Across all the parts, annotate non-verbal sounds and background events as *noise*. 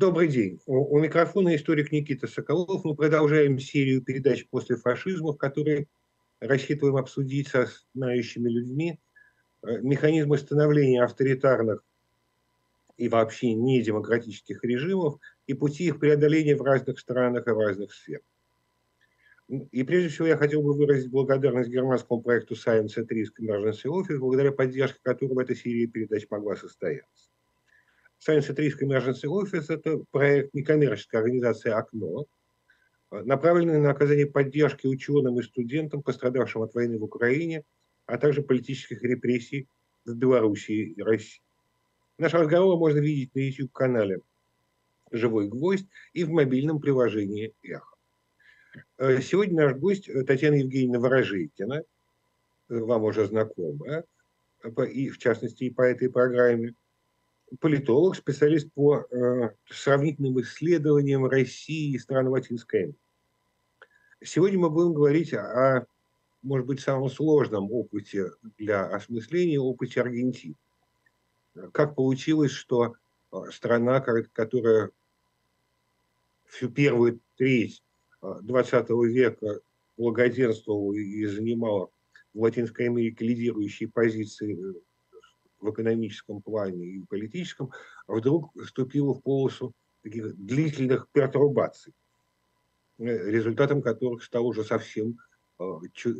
Добрый день. У, у микрофона историк Никита Соколов. Мы продолжаем серию передач после фашизма, в которой рассчитываем обсудить со знающими людьми э, механизмы становления авторитарных и вообще недемократических режимов и пути их преодоления в разных странах и в разных сферах. И прежде всего я хотел бы выразить благодарность германскому проекту Science at Risk Emergency Office, благодаря поддержке которого эта серия передач могла состояться. Science at Risk Emergency Office – это проект некоммерческой организации «Окно», направленный на оказание поддержки ученым и студентам, пострадавшим от войны в Украине, а также политических репрессий в Белоруссии и России. Наш разговор можно видеть на YouTube-канале «Живой гвоздь» и в мобильном приложении «Эхо». Э, сегодня наш гость Татьяна Евгеньевна Ворожейкина, вам уже знакомая, и в частности и по этой программе – политолог, специалист по э, сравнительным исследованиям России и стран Латинской Америки. Сегодня мы будем говорить о, может быть, самом сложном опыте для осмысления, опыте Аргентины. Как получилось, что э, страна, которая всю первую треть XX э, века благоденствовала и занимала в Латинской Америке лидирующие позиции в экономическом плане и политическом, а вдруг вступила в полосу таких длительных пертурбаций, э, результатом которых стал уже совсем, э,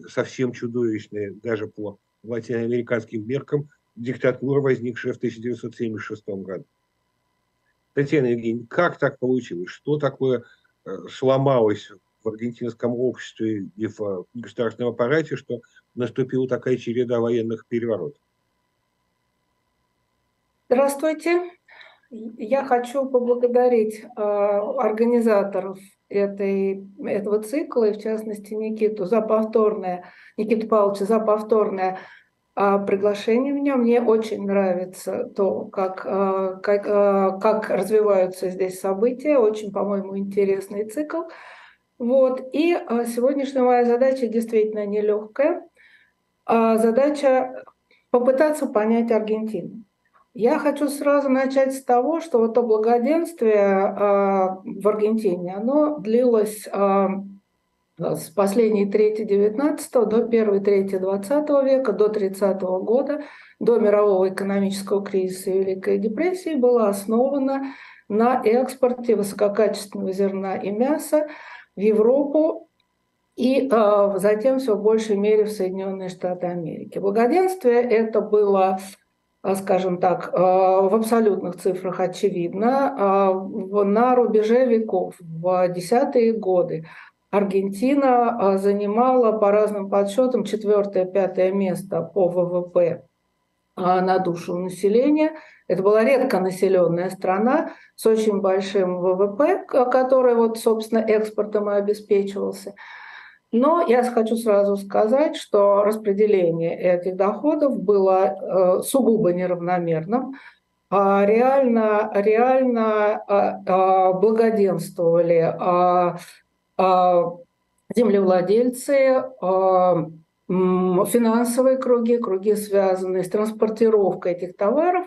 совсем чудовищная даже по латиноамериканским меркам диктатура, возникшая в 1976 году. Татьяна Евгеньевна, как так получилось? Что такое э, сломалось в аргентинском обществе и в государственном аппарате, что наступила такая череда военных переворотов? Здравствуйте. Я хочу поблагодарить э, организаторов этой, этого цикла, и в частности Никиту за повторное, Никиту Павловича за повторное э, приглашение меня. Мне очень нравится то, как, э, как, э, как развиваются здесь события. Очень, по-моему, интересный цикл. Вот. И э, сегодняшняя моя задача действительно нелегкая. Э, задача попытаться понять Аргентину. Я хочу сразу начать с того, что вот то благоденствие э, в Аргентине, оно длилось э, с последней трети XIX до первой трети XX века, до 30 -го года, до мирового экономического кризиса и Великой депрессии, было основано на экспорте высококачественного зерна и мяса в Европу и э, затем все в большей мере в Соединенные Штаты Америки. Благоденствие это было а, скажем так, а, в абсолютных цифрах очевидно, а, на рубеже веков, в десятые годы, Аргентина занимала по разным подсчетам четвертое-пятое место по ВВП на душу населения. Это была редко населенная страна с очень большим ВВП, который, вот, собственно, экспортом и обеспечивался – но я хочу сразу сказать, что распределение этих доходов было э, сугубо неравномерным. А реально, реально а, а, благоденствовали землевладельцы, финансовые круги, круги, связанные с транспортировкой этих товаров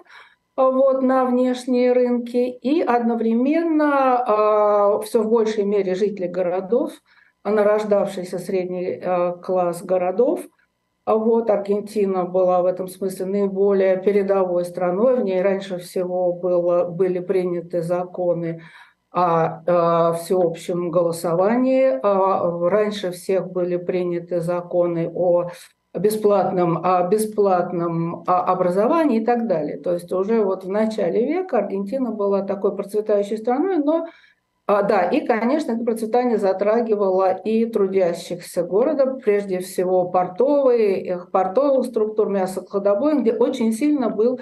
вот, на внешние рынки, и одновременно все в большей мере жители городов – нарождавшийся средний э, класс городов. А вот Аргентина была в этом смысле наиболее передовой страной. В ней раньше всего было, были приняты законы о, о э, всеобщем голосовании. А раньше всех были приняты законы о бесплатном, о бесплатном образовании и так далее. То есть уже вот в начале века Аргентина была такой процветающей страной, но а, да, и, конечно, это процветание затрагивало и трудящихся города, прежде всего портовые, портовых структур мясокладобоин, где очень сильно был,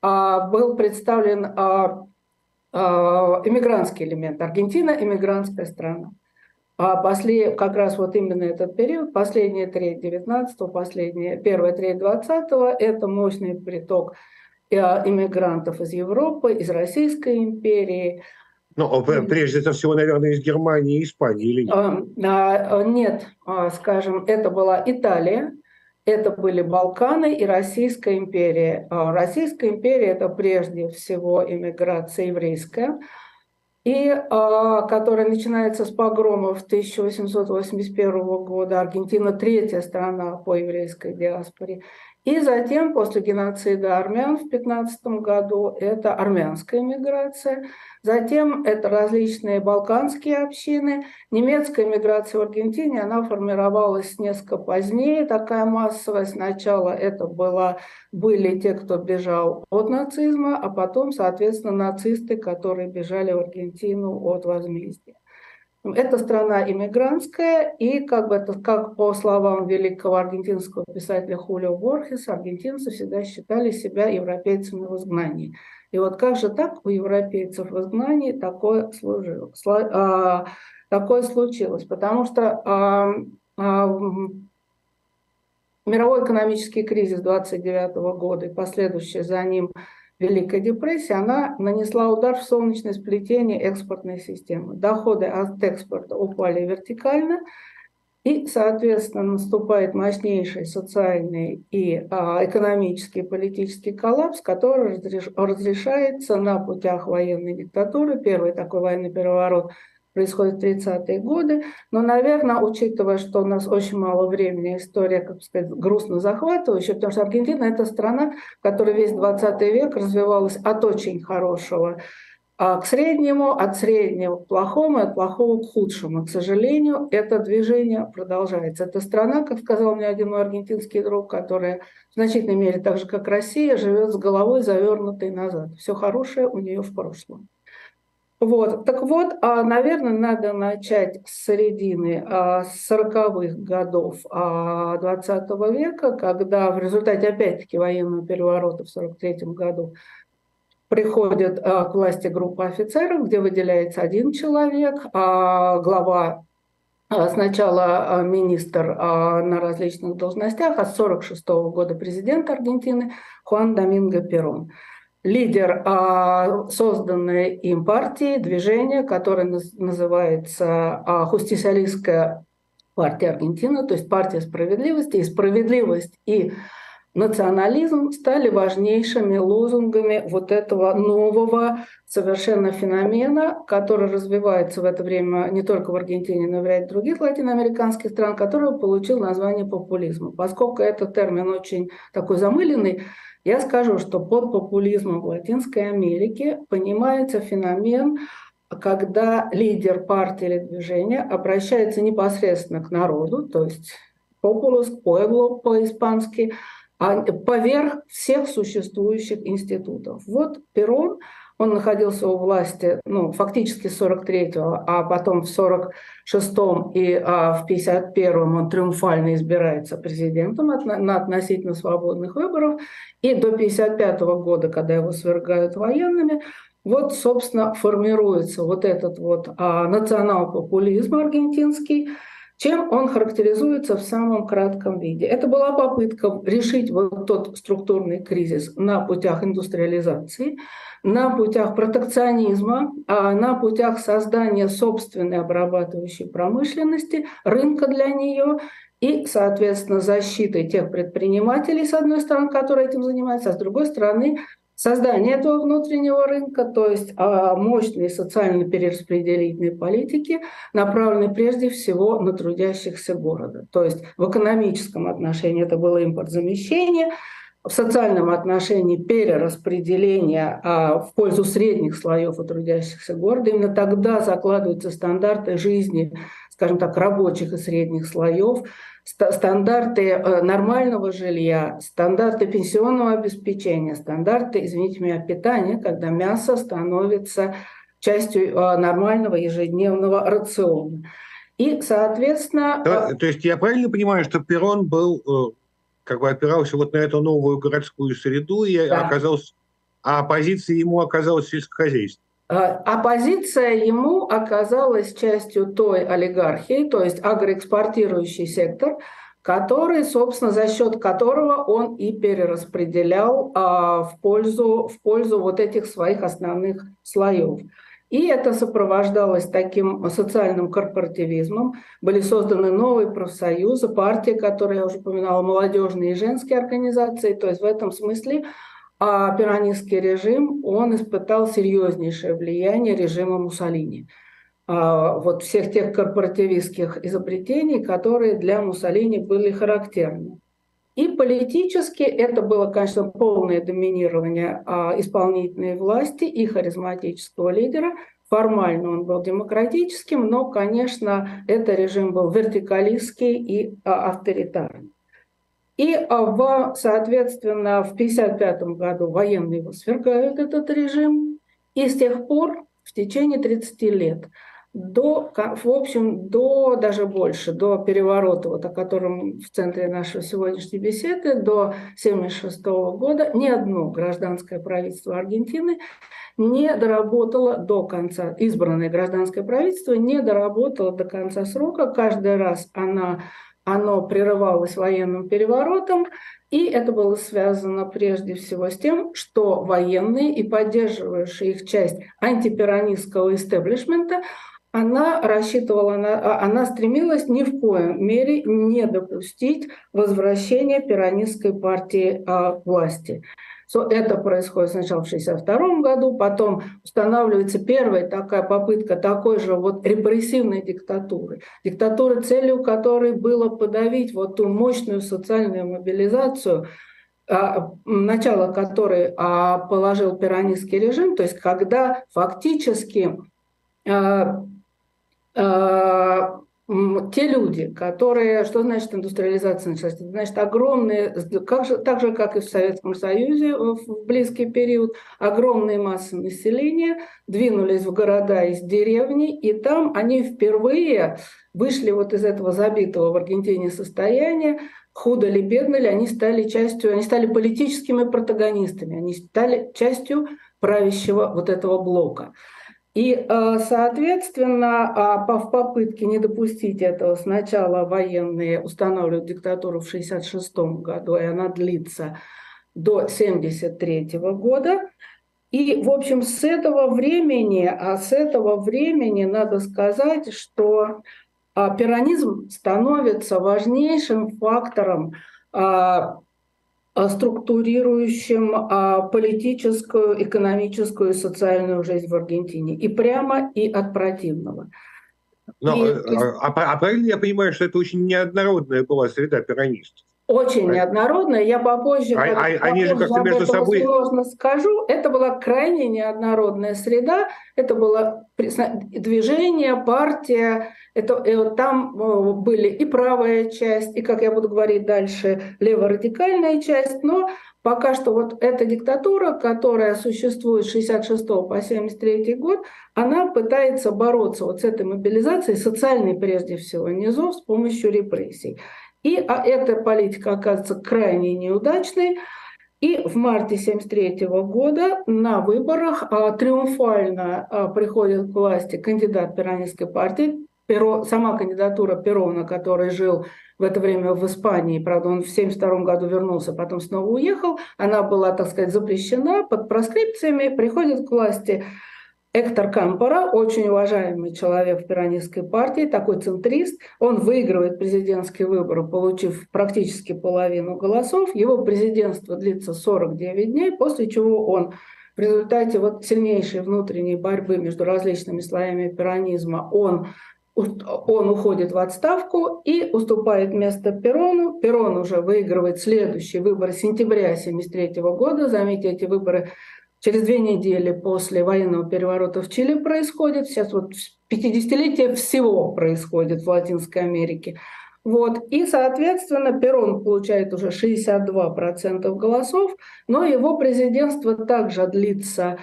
а, был представлен а, иммигрантский элемент. Аргентина – иммигрантская страна. А после, как раз вот именно этот период, последняя треть 19 последняя, первая треть 20 это мощный приток иммигрантов из Европы, из Российской империи – ну, прежде всего, наверное, из Германии и Испании или нет? А, а, нет, а, скажем, это была Италия, это были Балканы и Российская империя. Российская империя – это прежде всего иммиграция еврейская. и а, которая начинается с погромов 1881 года. Аргентина – третья страна по еврейской диаспоре. И затем, после геноцида армян в 15 году, это армянская миграция. Затем это различные балканские общины. Немецкая миграция в Аргентине, она формировалась несколько позднее, такая массовая. Сначала это была, были те, кто бежал от нацизма, а потом, соответственно, нацисты, которые бежали в Аргентину от возмездия. Это страна иммигрантская, и как, бы это, как по словам великого аргентинского писателя Хулио Борхеса, аргентинцы всегда считали себя европейцами в изгнании. И вот как же так у европейцев в изгнании такое, служило, а, такое случилось? Потому что а, а, мировой экономический кризис 29 года и последующий за ним Великая депрессия, она нанесла удар в солнечное сплетение экспортной системы. Доходы от экспорта упали вертикально, и, соответственно, наступает мощнейший социальный и а, экономический и политический коллапс, который разреш, разрешается на путях военной диктатуры. Первый такой военный переворот – происходит в 30-е годы. Но, наверное, учитывая, что у нас очень мало времени, история, как сказать, грустно захватывающая, потому что Аргентина – это страна, в которой весь 20 век развивалась от очень хорошего а к среднему, от среднего к плохому, от плохого к худшему. К сожалению, это движение продолжается. Это страна, как сказал мне один мой аргентинский друг, которая в значительной мере, так же как Россия, живет с головой завернутой назад. Все хорошее у нее в прошлом. Вот. Так вот, а, наверное, надо начать с середины 40-х а, годов 20 а, века, когда в результате, опять-таки, военного переворота в 43 году приходит к власти группа офицеров, где выделяется один человек, глава сначала министр на различных должностях, а с 1946 года президент Аргентины Хуан Доминго Перон лидер а, созданной им партии, движения, которое называется а, Хустисиалистская партия Аргентины, то есть партия справедливости. И справедливость и национализм стали важнейшими лозунгами вот этого нового совершенно феномена, который развивается в это время не только в Аргентине, но и в ряде других латиноамериканских стран, который получил название популизма. Поскольку этот термин очень такой замыленный, я скажу, что под популизмом в Латинской Америке понимается феномен, когда лидер партии или движения обращается непосредственно к народу, то есть популус, pueblo по-испански, а поверх всех существующих институтов. Вот Перрон он находился у власти ну, фактически с 43-го, а потом в 46-м и а в 51-м он триумфально избирается президентом от, на относительно свободных выборов. И до 55-го года, когда его свергают военными, вот, собственно, формируется вот этот вот а, национал-популизм аргентинский, чем он характеризуется в самом кратком виде? Это была попытка решить вот тот структурный кризис на путях индустриализации, на путях протекционизма, а на путях создания собственной обрабатывающей промышленности, рынка для нее и, соответственно, защиты тех предпринимателей, с одной стороны, которые этим занимаются, а с другой стороны, создание этого внутреннего рынка, то есть а, мощной социально-перераспределительной политики, направленной прежде всего на трудящихся города. То есть в экономическом отношении это было импортзамещение, в социальном отношении перераспределение а, в пользу средних слоев и трудящихся города. Именно тогда закладываются стандарты жизни, скажем так, рабочих и средних слоев, стандарты э, нормального жилья, стандарты пенсионного обеспечения, стандарты, извините меня, питания, когда мясо становится частью э, нормального ежедневного рациона. И, соответственно... То, э, то есть я правильно понимаю, что Перрон был, как бы опирался вот на эту новую городскую среду и да. оказался, а оппозиция ему оказалась сельскохозяйство? А, оппозиция ему оказалась частью той олигархии, то есть агроэкспортирующий сектор, который, собственно, за счет которого он и перераспределял а, в, пользу, в пользу вот этих своих основных слоев. И это сопровождалось таким социальным корпоративизмом. Были созданы новые профсоюзы, партии, которые я уже упоминала, молодежные и женские организации. То есть в этом смысле а пиранистский режим, он испытал серьезнейшее влияние режима Муссолини. А, вот всех тех корпоративистских изобретений, которые для Муссолини были характерны. И политически это было, конечно, полное доминирование а, исполнительной власти и харизматического лидера. Формально он был демократическим, но, конечно, это режим был вертикалистский и а, авторитарный. И, а, в, соответственно, в 1955 году военные его свергают, этот режим. И с тех пор, в течение 30 лет, до, в общем, до даже больше, до переворота, вот о котором в центре нашей сегодняшней беседы, до 1976 года ни одно гражданское правительство Аргентины не доработало до конца, избранное гражданское правительство не доработало до конца срока. Каждый раз она, оно прерывалось военным переворотом, и это было связано прежде всего с тем, что военные и поддерживающие их часть антиперонистского истеблишмента – она рассчитывала, на, а, она стремилась ни в коем мере не допустить возвращения пиранистской партии а, власти. So, это происходит сначала в 1962 году, потом устанавливается первая такая попытка такой же вот репрессивной диктатуры. Диктатуры, целью которой было подавить вот ту мощную социальную мобилизацию, а, начало которой а, положил пиранистский режим, то есть когда фактически Э, те люди, которые, что значит индустриализация началась? Это значит огромные, как же, так же, как и в Советском Союзе в близкий период, огромные массы населения двинулись в города из деревни, и там они впервые вышли вот из этого забитого в Аргентине состояния, худо ли, бедно ли, они стали частью, они стали политическими протагонистами, они стали частью правящего вот этого блока. И, э, соответственно, а, в попытке не допустить этого сначала военные устанавливают диктатуру в 1966 году, и она длится до 1973 года. И, в общем, с этого времени, а с этого времени надо сказать, что а, пиранизм становится важнейшим фактором а, структурирующим а, политическую, экономическую и социальную жизнь в Аргентине. И прямо, и от противного. Но, и, а, а, а правильно я понимаю, что это очень неоднородная была среда пиранистов? Очень неоднородная. Я попозже, а, а, они же как-то между собой... сложно скажу. Это была крайне неоднородная среда. Это было движение, партия, это, и вот там э, были и правая часть, и, как я буду говорить дальше, леворадикальная часть, но пока что вот эта диктатура, которая существует с 66 по 73 год, она пытается бороться вот с этой мобилизацией, социальной прежде всего, низов, с помощью репрессий. И а эта политика оказывается крайне неудачной. И в марте 1973 года на выборах а, триумфально а, приходит к власти кандидат Пиранистской партии Перо, сама кандидатура Перона, который жил в это время в Испании, правда, он в 1972 году вернулся, потом снова уехал, она была, так сказать, запрещена под проскрипциями, приходит к власти Эктор Кампора, очень уважаемый человек в пиранистской партии, такой центрист, он выигрывает президентские выборы, получив практически половину голосов. Его президентство длится 49 дней, после чего он в результате вот сильнейшей внутренней борьбы между различными слоями пиранизма он он уходит в отставку и уступает место Перону. Перон уже выигрывает следующие выборы сентября 1973 года. Заметьте, эти выборы через две недели после военного переворота в Чили происходят. Сейчас вот 50-летие всего происходит в Латинской Америке. Вот. И, соответственно, Перон получает уже 62% голосов, но его президентство также длится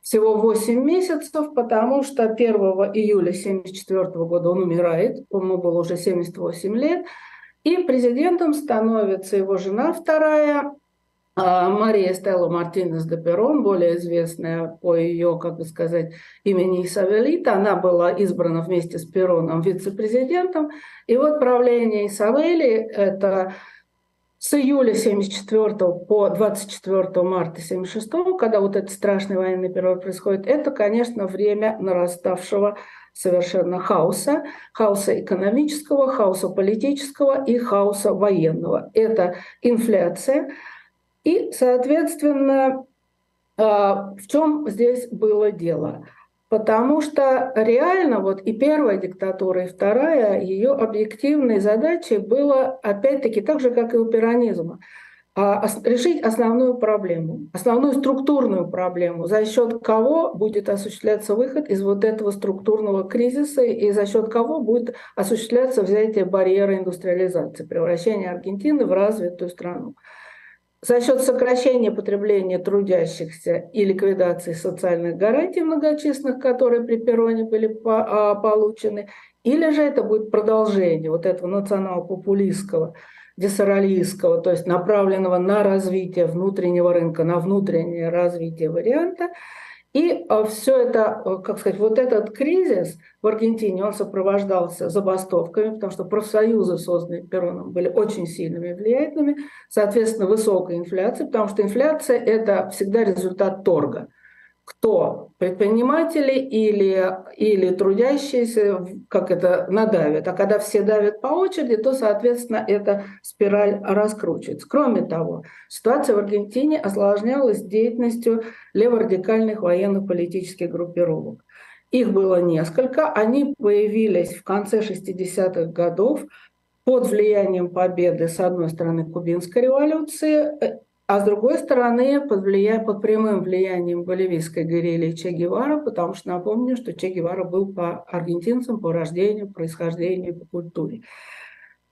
всего 8 месяцев, потому что 1 июля 1974 года он умирает, ему было уже 78 лет, и президентом становится его жена вторая, Мария Стелла Мартинес де Перон, более известная по ее, как бы сказать, имени Исавелита. Она была избрана вместе с Пероном вице-президентом. И вот правление Исавели – это с июля 74 по 24 марта 76, когда вот этот страшный военный период происходит, это, конечно, время нараставшего совершенно хаоса, хаоса экономического, хаоса политического и хаоса военного. Это инфляция, И, соответственно, в чем здесь было дело? Потому что реально вот и первая диктатура, и вторая, ее объективной задачей было, опять-таки, так же, как и у пиранизма, а, решить основную проблему, основную структурную проблему, за счет кого будет осуществляться выход из вот этого структурного кризиса и за счет кого будет осуществляться взятие барьера индустриализации, превращение Аргентины в развитую страну. За счет сокращения потребления трудящихся и ликвидации социальных гарантий многочисленных, которые при Перроне были а, получены, или же это будет продолжение вот этого национал-популистского десоралийского, то есть направленного на развитие внутреннего рынка, на внутреннее развитие варианта. И а, все это, а, как сказать, вот этот кризис в Аргентине, он сопровождался забастовками, потому что профсоюзы, созданные Пероном, были очень сильными влиятельными, соответственно, высокая инфляция, потому что инфляция – это всегда результат торга – кто предприниматели или, или трудящиеся, как это надавят. А когда все давят по очереди, то, соответственно, эта спираль раскручивается. Кроме того, ситуация в Аргентине осложнялась деятельностью леворадикальных военных политических группировок. Их было несколько. Они появились в конце 60-х годов под влиянием победы, с одной стороны, кубинской революции а с другой стороны, под, влия... под прямым влиянием боливийской герильи Че Гевара, потому что напомню, что Че Гевара был по аргентинцам по рождению, происхождению, по культуре.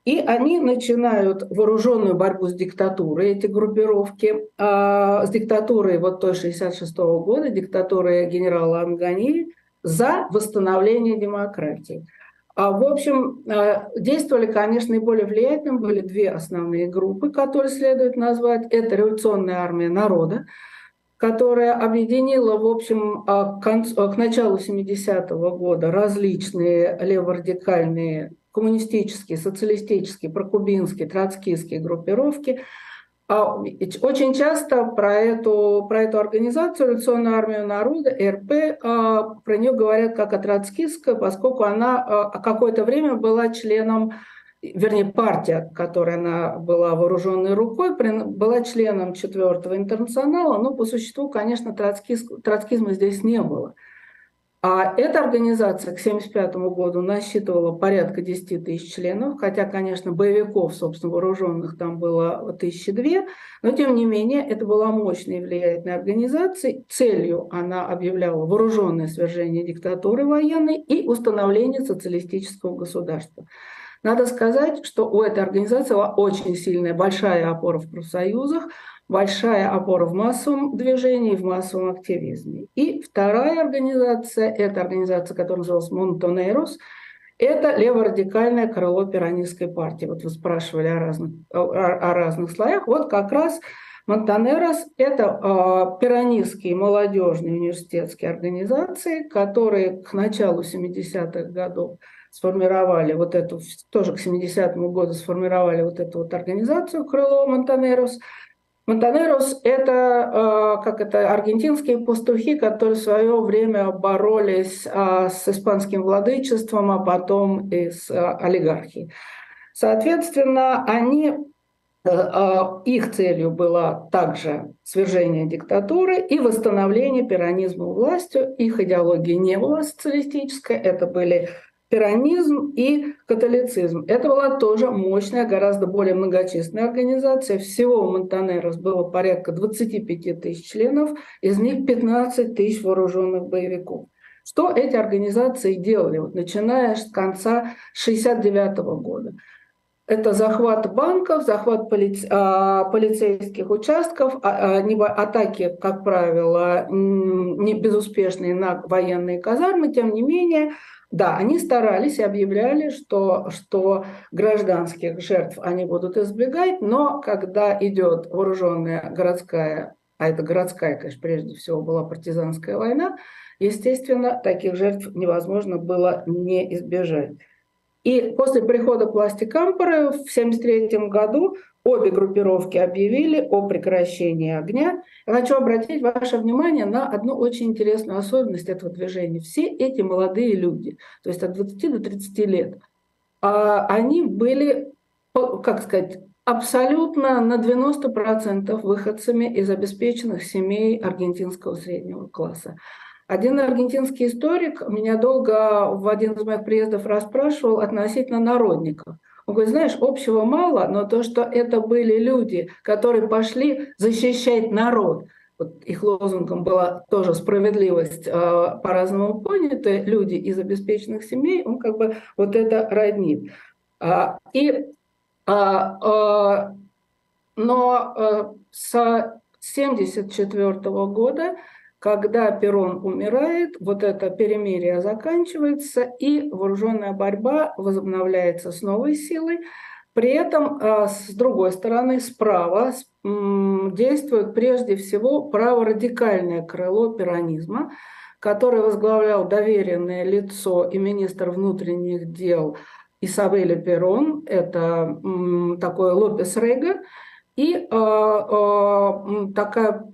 И они начинают вооруженную борьбу с диктатурой, эти группировки, а, с диктатурой вот той 66 -го года, диктатурой генерала Ангани, за восстановление демократии. А, в общем, а, действовали, конечно, наиболее более были две основные группы, которые следует назвать. Это революционная армия народа, которая объединила, в общем, а, к, началу 70-го года различные леворадикальные коммунистические, социалистические, прокубинские, троцкистские группировки – очень часто про эту, про эту организацию «Революционную армию народа», РП, а, про нее говорят как о троцкистской, поскольку она а, какое-то время была членом вернее, партия, которая она была вооруженной рукой, была членом четвертого интернационала, но по существу, конечно, троцкизма здесь не было. А эта организация к 1975 году насчитывала порядка 10 тысяч членов, хотя, конечно, боевиков, собственно, вооруженных там было тысячи две, но, тем не менее, это была мощная и влиятельная организация. Целью она объявляла вооруженное свержение диктатуры военной и установление социалистического государства. Надо сказать, что у этой организации была очень сильная, большая опора в профсоюзах – большая опора в массовом движении, в массовом активизме. И вторая организация, это организация, которая называлась «Монтонерос», это леворадикальное крыло пиранистской партии. Вот вы спрашивали о разных, о, о разных слоях. Вот как раз Монтанерос – это э, пиранистские молодежные университетские организации, которые к началу 70-х годов сформировали вот эту, тоже к 70-му году сформировали вот эту вот организацию «Крыло Монтанерос», Монтанерос – это, э, как это, аргентинские пастухи, которые в свое время боролись э, с испанским владычеством, а потом и с э, олигархией. Соответственно, они, их целью было также свержение диктатуры и восстановление пиранизма властью. Их идеология не была социалистической, это были пиранизм и католицизм. Это была тоже мощная, гораздо более многочисленная организация. Всего у Монтанерос было порядка 25 тысяч членов, из них 15 тысяч вооруженных боевиков. Что эти организации делали, вот, начиная с конца 1969 года? Это захват банков, захват полиц... а, полицейских участков, а, а, атаки, как правило, не безуспешные на военные казармы, тем не менее, да, они старались и объявляли, что, что гражданских жертв они будут избегать, но когда идет вооруженная городская, а это городская, конечно, прежде всего была партизанская война, естественно, таких жертв невозможно было не избежать. И после прихода к власти Кампора в 1973 году Обе группировки объявили о прекращении огня. Я хочу обратить ваше внимание на одну очень интересную особенность этого движения. Все эти молодые люди, то есть от 20 до 30 лет, а, они были, как сказать, абсолютно на 90% выходцами из обеспеченных семей аргентинского среднего класса. Один аргентинский историк меня долго в один из моих приездов расспрашивал относительно народников. Он говорит, знаешь, общего мало, но то, что это были люди, которые пошли защищать народ, вот их лозунгом была тоже справедливость, э, по-разному поняты, люди из обеспеченных семей, он как бы вот это роднит. А, и а, а, но а, с 1974 года, когда Перрон умирает, вот это перемирие заканчивается, и вооруженная борьба возобновляется с новой силой. При этом, с другой стороны, справа действует прежде всего праворадикальное крыло перонизма, которое возглавлял доверенное лицо и министр внутренних дел Исабеля Перрон, это такой Лопес Рега, и э, э, такая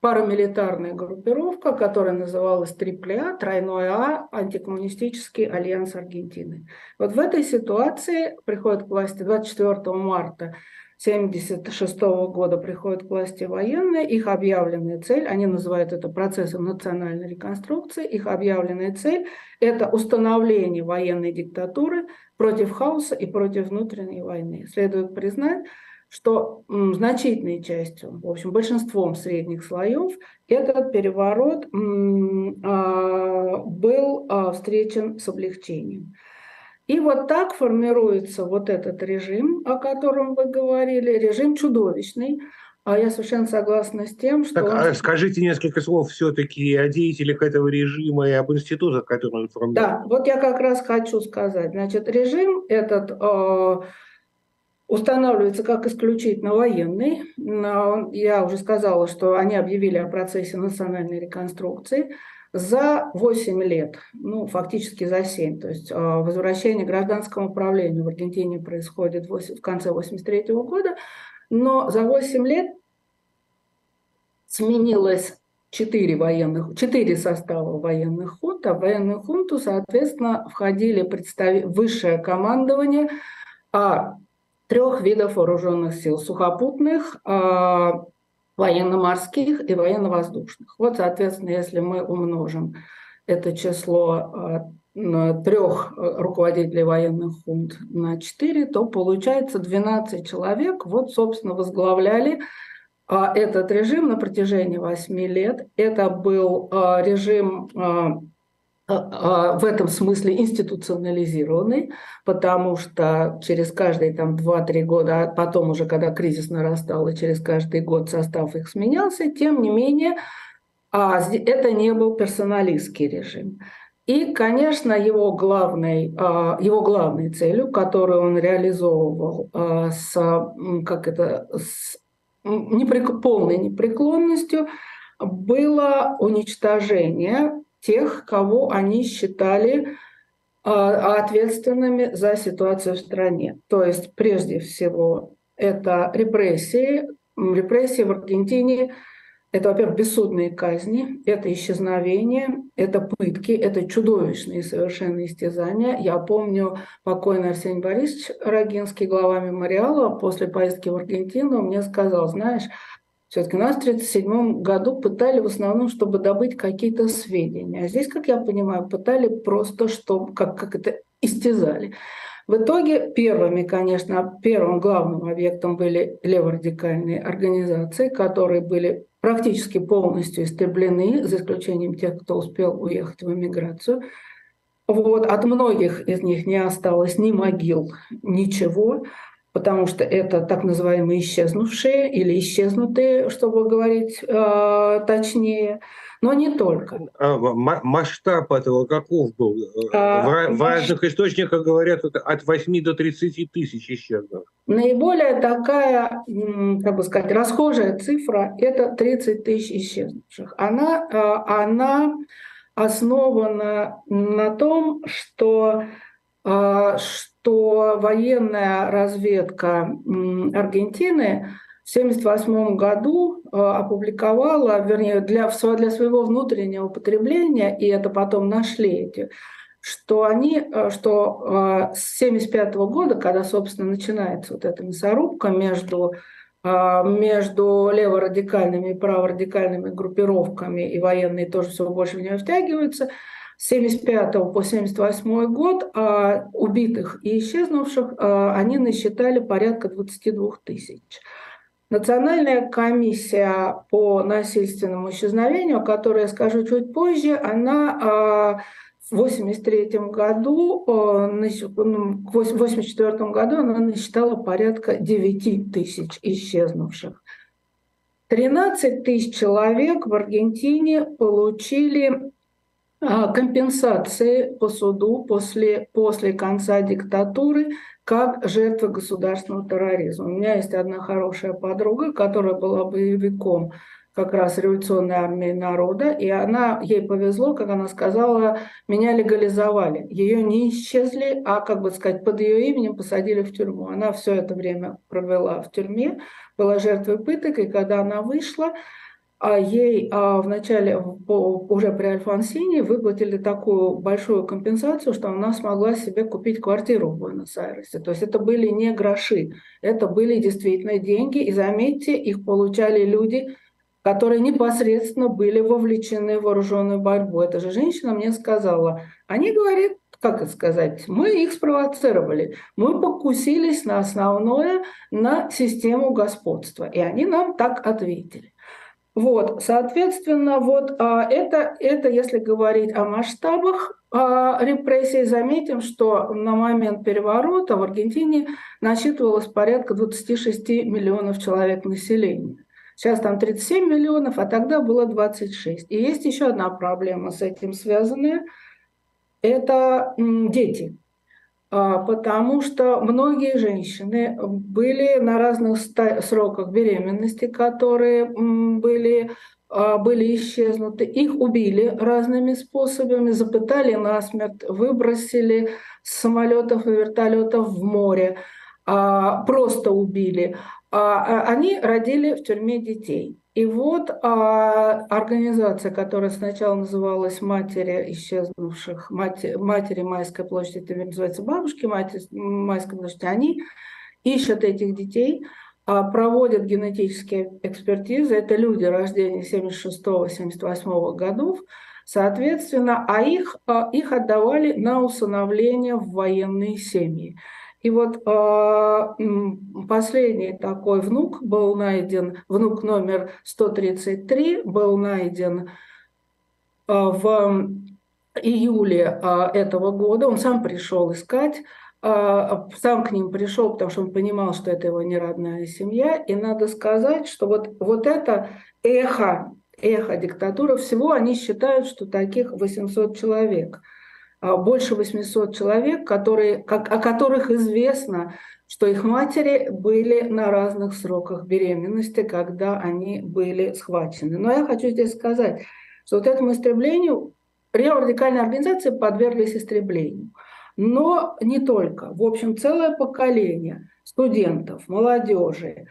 парамилитарная группировка, которая называлась ААА, тройной А, антикоммунистический альянс Аргентины. Вот в этой ситуации приходит к власти 24 марта 1976 года приходят к власти военные, их объявленная цель, они называют это процессом национальной реконструкции, их объявленная цель – это установление военной диктатуры против хаоса и против внутренней войны. Следует признать, что значительной частью, в общем, большинством средних слоев этот переворот а, был а, встречен с облегчением. И вот так формируется вот этот режим, о котором вы говорили, режим чудовищный. А я совершенно согласна с тем, что... Так, а скажите несколько слов все-таки о деятелях этого режима и об институтах, которые он формирует. Да, вот я как раз хочу сказать. Значит, режим этот э, устанавливается как исключительно военный. Я уже сказала, что они объявили о процессе национальной реконструкции за 8 лет, ну, фактически за 7. То есть а, возвращение гражданскому управлению в Аргентине происходит в конце 83 года, но за 8 лет сменилось 4 военных, 4 состава военных хунт, а в военную хунту, соответственно, входили представ... высшее командование а, трех видов вооруженных сил – сухопутных, а, военно-морских и военно-воздушных. Вот, соответственно, если мы умножим это число э, трех э, руководителей военных хунт на 4, то получается 12 человек, вот, собственно, возглавляли а, этот режим на протяжении 8 лет. Это был режим а, а, в этом смысле институционализированный, потому что через каждые там 2-3 года, а потом уже, когда кризис нарастал, и через каждый год состав их сменялся, тем не менее, это не был персоналистский режим. И, конечно, его главной, его главной целью, которую он реализовывал с, как это, с непрек... полной непреклонностью, было уничтожение тех, кого они считали а, ответственными за ситуацию в стране. То есть, прежде всего, это репрессии. Репрессии в Аргентине – это, во-первых, бессудные казни, это исчезновение, это пытки, это чудовищные совершенно истязания. Я помню покойный Арсений Борисович Рогинский, глава мемориала, после поездки в Аргентину мне сказал, знаешь, все-таки нас в 1937 году пытали в основном, чтобы добыть какие-то сведения. А здесь, как я понимаю, пытали просто, чтобы, как, как это истязали. В итоге первыми, конечно, первым главным объектом были леворадикальные организации, которые были практически полностью истреблены, за исключением тех, кто успел уехать в эмиграцию. Вот, от многих из них не осталось ни могил, ничего потому что это так называемые исчезнувшие или исчезнутые, чтобы говорить э, точнее, но не только. А масштаб этого каков был? А, в, в разных источниках говорят от 8 до 30 тысяч исчезнувших. Наиболее такая, как бы сказать, расхожая цифра – это 30 тысяч исчезнувших. Она, э, она основана на том, что, э, что что военная разведка Аргентины в 1978 году э, опубликовала, вернее, для, для своего внутреннего потребления, и это потом нашли эти что они, э, что с 1975 года, когда, собственно, начинается вот эта мясорубка между между леворадикальными и праворадикальными группировками, и военные тоже все больше в нее втягиваются, 75 по 78 год а убитых и исчезнувших а, они насчитали порядка 22 тысяч. Национальная комиссия по насильственному исчезновению, о которой я скажу чуть позже, она а, в 1983 году, а, ну, в 1984 году она насчитала порядка 9 тысяч исчезнувших. 13 тысяч человек в Аргентине получили а, компенсации по суду после, после конца диктатуры как жертвы государственного терроризма. У меня есть одна хорошая подруга, которая была боевиком как раз революционной армии народа, и она, ей повезло, как она сказала, меня легализовали. Ее не исчезли, а, как бы сказать, под ее именем посадили в тюрьму. Она все это время провела в тюрьме, была жертвой пыток, и когда она вышла, а ей а, в начале, уже при Альфонсине, выплатили такую большую компенсацию, что она смогла себе купить квартиру в Буэнос-Айресе. То есть это были не гроши, это были действительно деньги. И заметьте, их получали люди, которые непосредственно были вовлечены в вооруженную борьбу. Эта же женщина мне сказала, они говорят, как это сказать, мы их спровоцировали, мы покусились на основное, на систему господства. И они нам так ответили. Вот, соответственно, вот а, это, это если говорить о масштабах а, репрессий, заметим, что на момент переворота в Аргентине насчитывалось порядка 26 миллионов человек населения. Сейчас там 37 миллионов, а тогда было 26. И есть еще одна проблема с этим связанная. Это дети. А, потому что многие женщины были на разных сроках беременности, которые были, а, были исчезнуты. Их убили разными способами, запытали насмерть, выбросили с самолетов и вертолетов в море, а, просто убили. Они родили в тюрьме детей. И вот а, организация, которая сначала называлась «Матери исчезнувших», «Матери, матери Майской площади», это называется «Бабушки Матери Майской площади», они ищут этих детей, а, проводят генетические экспертизы. Это люди рождения 76-78 годов, соответственно, а их, а, их отдавали на усыновление в военные семьи. И вот а, последний такой внук был найден, внук номер 133 был найден а, в июле а, этого года. Он сам пришел искать, сам к ним пришел, потому что он понимал, что это его неродная семья. И надо сказать, что вот, вот это эхо, эхо диктатуры, всего они считают, что таких 800 человек – больше 800 человек, которые, как, о которых известно, что их матери были на разных сроках беременности, когда они были схвачены. Но я хочу здесь сказать, что вот этому истреблению радикальные организации подверглись истреблению. Но не только. В общем, целое поколение студентов, молодежи,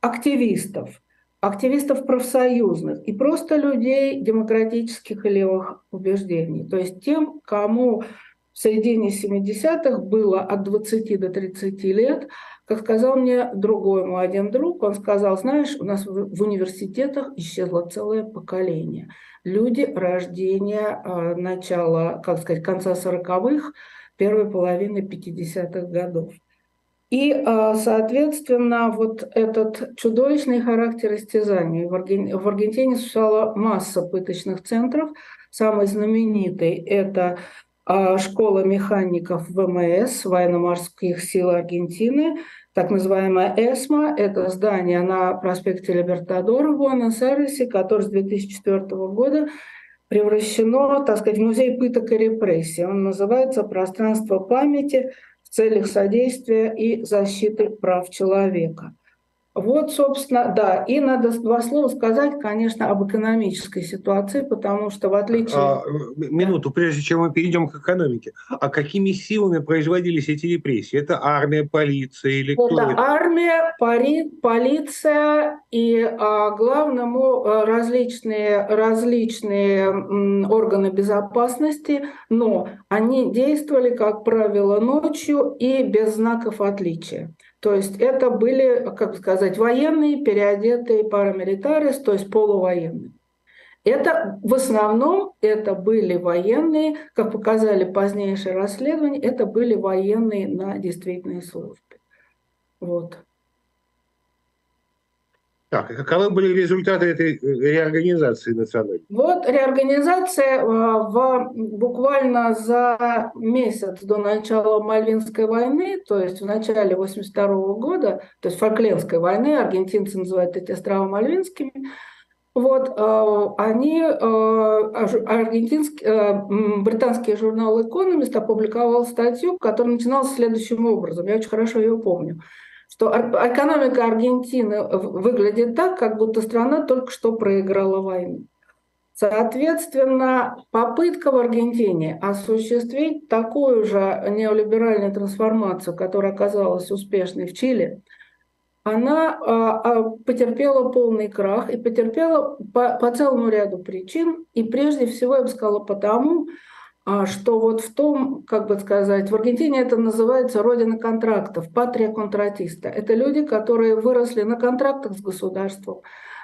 активистов, активистов профсоюзных и просто людей демократических и левых убеждений. То есть тем, кому в середине 70-х было от 20 до 30 лет, как сказал мне другой мой один друг, он сказал, знаешь, у нас в университетах исчезло целое поколение. Люди рождения э, начала, как сказать, конца 40-х, первой половины 50-х годов. И, а, соответственно, вот этот чудовищный характер истязаний. В Аргентине существовала масса пыточных центров. Самый знаменитый – это а, школа механиков ВМС, военно-морских сил Аргентины, так называемая ЭСМА. Это здание на проспекте Либертадора в Буэнос-Айресе, которое с 2004 года превращено, так сказать, в музей пыток и репрессий. Он называется «Пространство памяти», целях содействия и защиты прав человека. Вот, собственно, да. И надо два слова сказать, конечно, об экономической ситуации, потому что в отличие... А, минуту, прежде чем мы перейдем к экономике. А какими силами производились эти репрессии? Это армия, полиция или кто это? армия, пари, полиция и а, главному а, различные, различные м, органы безопасности, но они действовали, как правило, ночью и без знаков отличия. То есть это были, как сказать, военные, переодетые парамилитарис, то есть полувоенные. Это в основном это были военные, как показали позднейшие расследования, это были военные на действительной службе. Вот. Так, и каковы были результаты этой э, реорганизации национальной? Вот реорганизация э, в, буквально за месяц до начала Мальвинской войны, то есть в начале 82 года, то есть Фолклендской войны, аргентинцы называют эти острова Мальвинскими, вот, э, они, аргентинский, британский журнал «Экономист» опубликовал статью, которая начиналась следующим образом. Я очень хорошо ее помню что экономика Аргентины выглядит так, как будто страна только что проиграла войну. Соответственно, попытка в Аргентине осуществить такую же неолиберальную трансформацию, которая оказалась успешной в Чили, она а, а, потерпела полный крах и потерпела по, по целому ряду причин. И прежде всего, я бы сказала, потому, что вот в том, как бы сказать, в Аргентине это называется родина контрактов, патрия контрактиста. Это люди, которые выросли на контрактах с государством,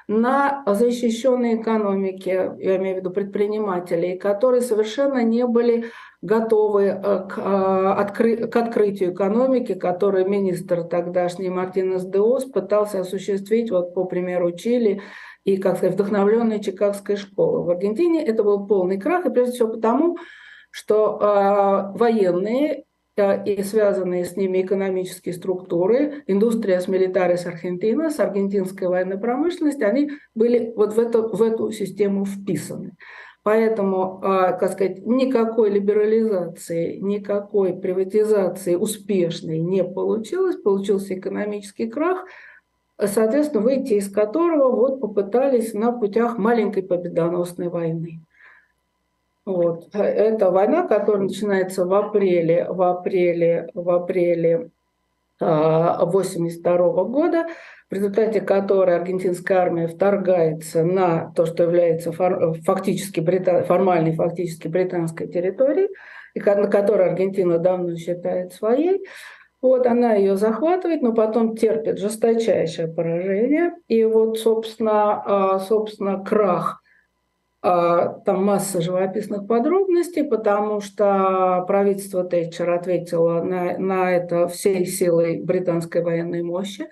на защищенной экономике, я имею в виду предпринимателей, которые совершенно не были готовы э, к, э, к открытию экономики, который министр тогдашний Мартинес Деос пытался осуществить, вот по примеру Чили, и, как сказать, вдохновленной Чикагской школы. В Аргентине это был полный крах, и прежде всего потому, что э, военные э, и связанные с ними экономические структуры, индустрия с милитарис Аргентина, с аргентинской военной промышленностью, они были вот в эту, в эту систему вписаны. Поэтому, э, как сказать, никакой либерализации, никакой приватизации успешной не получилось, получился экономический крах, соответственно, выйти из которого вот попытались на путях маленькой победоносной войны. Вот. Это война, которая начинается в апреле, в апреле, в апреле 1982 а, года, в результате которой аргентинская армия вторгается на то, что является фактически британ, формальной фактически британской территорией, и на которой Аргентина давно считает своей. Вот она ее захватывает, но потом терпит жесточайшее поражение. И вот, собственно, а, собственно крах там масса живописных подробностей, потому что правительство Тэтчер ответило на, на это всей силой британской военной мощи.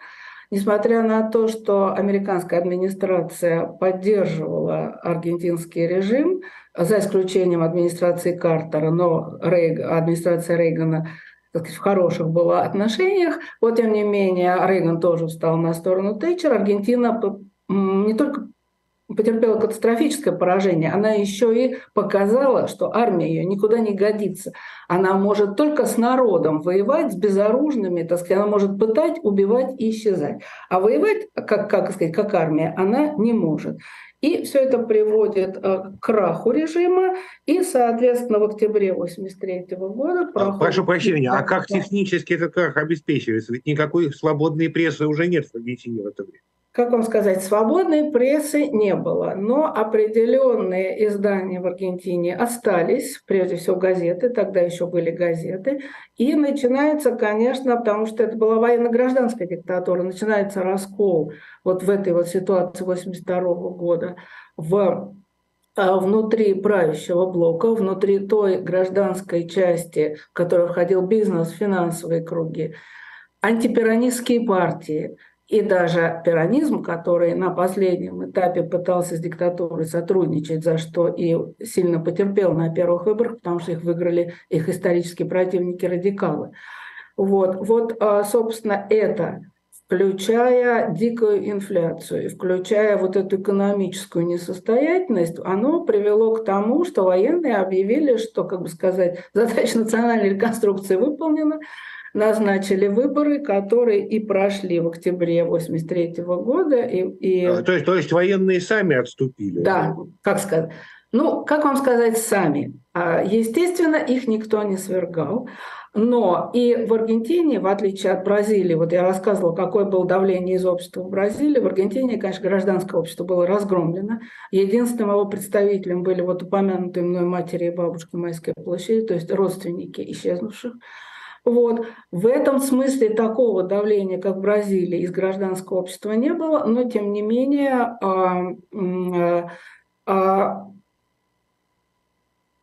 Несмотря на то, что американская администрация поддерживала аргентинский режим, за исключением администрации Картера, но Рейг, администрация Рейгана в хороших была отношениях. Вот, тем не менее, Рейган тоже встал на сторону Тэтчер. Аргентина не только потерпела катастрофическое поражение, она еще и показала, что армия ее никуда не годится. Она может только с народом воевать, с безоружными, так сказать, она может пытать, убивать и исчезать. А воевать, как, как сказать, как армия, она не может. И все это приводит э, к краху режима, и, соответственно, в октябре 1983 года... А, проходит... Прошу прощения, а как технически этот крах обеспечивается? Ведь никакой свободной прессы уже нет в Аргентине в это время как вам сказать, свободной прессы не было, но определенные издания в Аргентине остались, прежде всего газеты, тогда еще были газеты, и начинается, конечно, потому что это была военно-гражданская диктатура, начинается раскол вот в этой вот ситуации 82 года в а, внутри правящего блока, внутри той гражданской части, в которую входил бизнес, финансовые круги, антиперонистские партии – и даже пиранизм, который на последнем этапе пытался с диктатурой сотрудничать, за что и сильно потерпел на первых выборах, потому что их выиграли их исторические противники радикалы. Вот, вот а, собственно, это, включая дикую инфляцию, включая вот эту экономическую несостоятельность, оно привело к тому, что военные объявили, что, как бы сказать, *laughs* задача национальной реконструкции выполнена, назначили выборы, которые и прошли в октябре 83 года. И, и... А, то, есть, то есть военные сами отступили? Да, как сказать. Ну, как вам сказать, сами. А, естественно, их никто не свергал. Но и в Аргентине, в отличие от Бразилии, вот я рассказывала, какое было давление из общества в Бразилии, в Аргентине, конечно, гражданское общество было разгромлено. Единственным его представителем были вот упомянутые мной матери и бабушки Майской площади, то есть родственники исчезнувших. Вот. В этом смысле такого давления, как в Бразилии, из гражданского общества не было, но тем не менее а, а, а,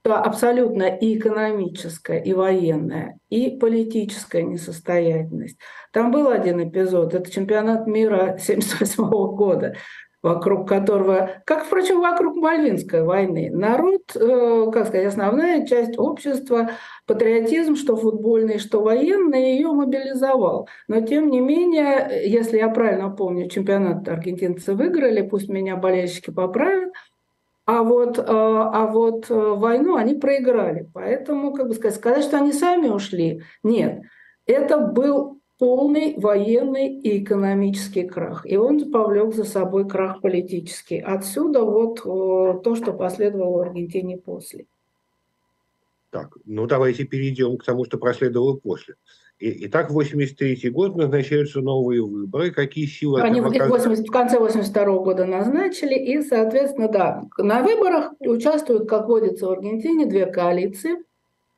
абсолютно и экономическая, и военная, и политическая несостоятельность. Там был один эпизод, это чемпионат мира 1978 года, вокруг которого, как, впрочем, вокруг Мальвинской войны, народ, э, как сказать, основная часть общества, патриотизм, что футбольный, что военный, ее мобилизовал. Но, тем не менее, если я правильно помню, чемпионат аргентинцы выиграли, пусть меня болельщики поправят, а вот, э, а вот э, войну они проиграли. Поэтому, как бы сказать, сказать, что они сами ушли, нет. Это был полный военный и экономический крах. И он повлек за собой крах политический. Отсюда вот э, то, что последовало в Аргентине после. Так, ну давайте перейдем к тому, что последовало после. И, итак, в 83 год назначаются новые выборы. Какие силы... Они в, 80, в конце 82 года назначили, и, соответственно, да, на выборах участвуют, как водится в Аргентине, две коалиции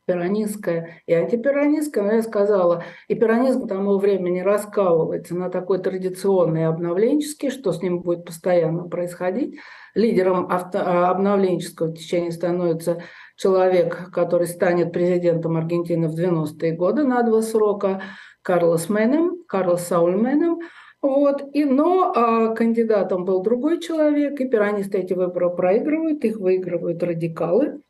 пиранистская и антипиранистская, но я сказала, и пиранизм к тому времени раскалывается на такой традиционный обновленческий, что с ним будет постоянно происходить. Лидером авто, обновленческого течения становится человек, который станет президентом Аргентины в 90-е годы на два срока, Карлос Менем, Карлос Сауль Менем. Вот. И, но а, кандидатом был другой человек, и пиранисты эти выборы проигрывают, их выигрывают радикалы,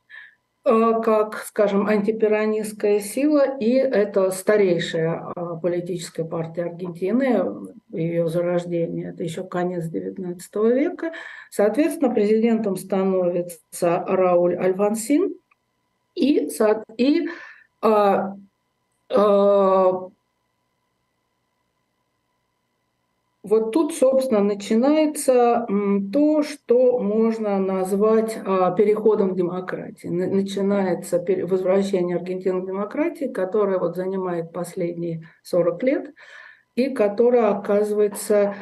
как, скажем, антипиранистская сила, и это старейшая а, политическая партия Аргентины, ее зарождение, это еще конец XIX века. Соответственно, президентом становится Рауль Альфансин, и, и вот тут, собственно, начинается то, что можно назвать а, переходом к демократии. Начинается возвращение Аргентины к демократии, которая вот занимает последние 40 лет и которая оказывается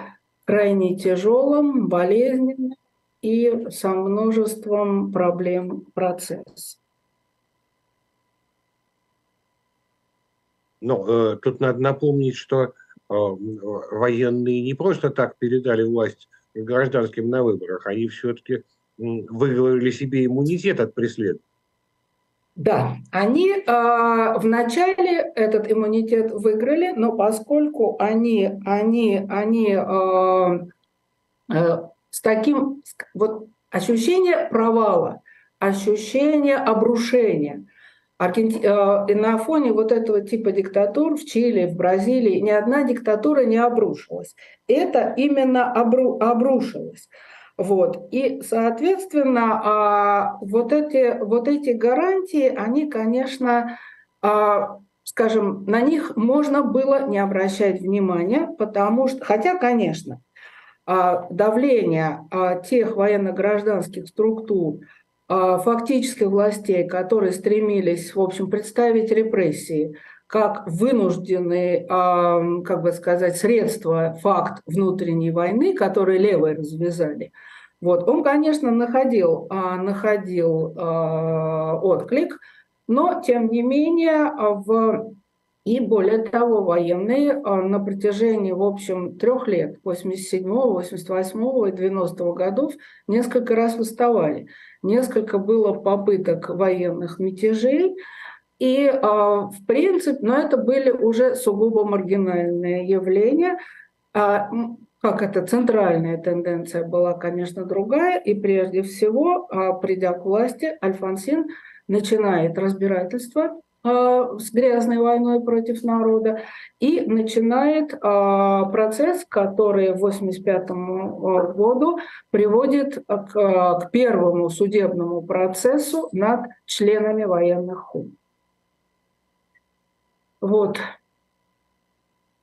крайне тяжелым, болезненным и со множеством проблем процесс. Но э, тут надо напомнить, что военные не просто так передали власть гражданским на выборах, они все-таки выговорили себе иммунитет от преследования. Да, они э, вначале этот иммунитет выиграли, но поскольку они, они, они э, э, с таким вот ощущение провала, ощущение обрушения, Аргенти... Э, и на фоне вот этого типа диктатур в Чили, в Бразилии ни одна диктатура не обрушилась. Это именно обру... обрушилось. Вот. И, соответственно, а, вот эти, вот эти гарантии, они, конечно, а, скажем, на них можно было не обращать внимания, потому что, хотя, конечно, а, давление тех военно-гражданских структур, фактических властей, которые стремились, в общем, представить репрессии как вынужденные, как бы сказать, средства, факт внутренней войны, которые левые развязали, вот, он, конечно, находил, а, находил а, отклик, но, тем не менее, в... и более того, военные а, на протяжении, в общем, трех лет, 87 88 и 90 годов, несколько раз выставали. Несколько было попыток военных мятежей, и, в принципе, но это были уже сугубо маргинальные явления как это центральная тенденция была, конечно, другая. И прежде всего, а, придя к власти, Альфонсин начинает разбирательство а, с грязной войной против народа и начинает а, процесс, который в 1985 году приводит к, к первому судебному процессу над членами военных хун. Вот.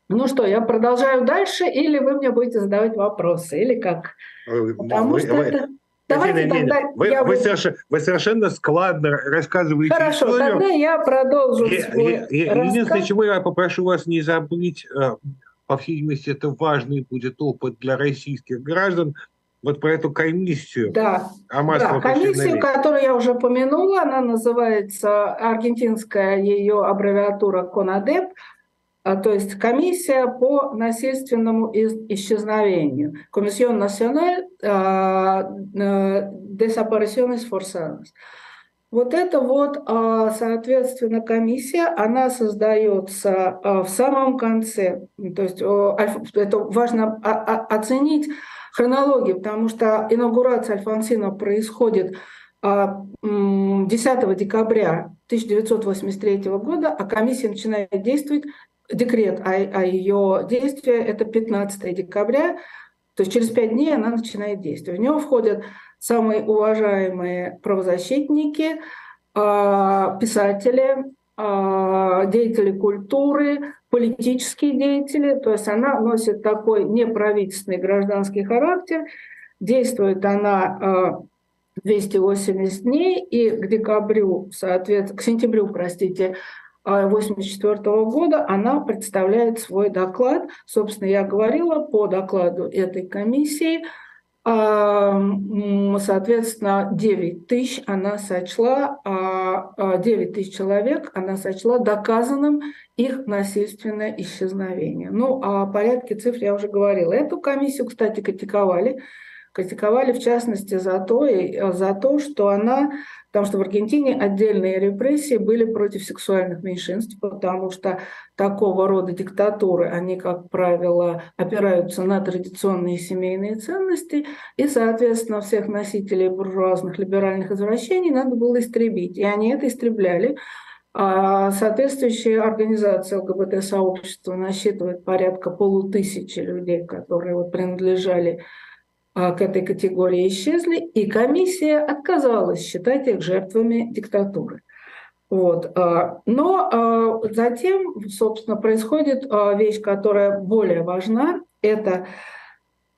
Ну что, я продолжаю дальше, или вы мне будете задавать вопросы, или как? Потому вы, что вы, это... Давайте тогда вы, я... вы, совершенно, вы совершенно складно рассказываете Хорошо, историю. тогда я продолжу я, свой я, рассказ. Единственное, чего я попрошу вас не забыть, э, по всей видимости, это важный будет опыт для российских граждан, вот про эту комиссию. Да, да комиссию, которую я уже упомянула, она называется, аргентинская ее аббревиатура КОНАДЕП, то есть комиссия по насильственному исчезновению. Комиссион националь Desapariciones Forzadas. Вот это вот, а, соответственно, комиссия, она создается а, в самом конце. То есть это важно оценить хронологию, потому что инаугурация Альфонсина происходит 10 декабря 1983 года, а комиссия начинает действовать декрет о, о ее действии, это 15 декабря, то есть через пять дней она начинает действовать. В него входят самые уважаемые правозащитники, а, писатели, а, деятели культуры, политические деятели. То есть она носит такой неправительственный гражданский характер. Действует она 280 а, дней, и к декабрю, соответственно, к сентябрю, простите, 1984 года она представляет свой доклад. Собственно, я говорила по докладу этой комиссии. А, соответственно, 9 тысяч она сочла, 9 а, тысяч человек она сочла доказанным их насильственное исчезновение. Ну, о порядке цифр я уже говорила. Эту комиссию, кстати, критиковали. Критиковали, в частности, за то, за то что она Потому что в Аргентине отдельные репрессии были против сексуальных меньшинств, потому что такого рода диктатуры, они, как правило, опираются на традиционные семейные ценности, и, соответственно, всех носителей буржуазных либеральных извращений надо было истребить. И они это истребляли. А соответствующая организация ЛГБТ-сообщества насчитывает порядка полутысячи людей, которые вот принадлежали к этой категории исчезли, и комиссия отказалась считать их жертвами диктатуры. Вот. А, но а, затем, собственно, происходит вещь, которая более важна. Это,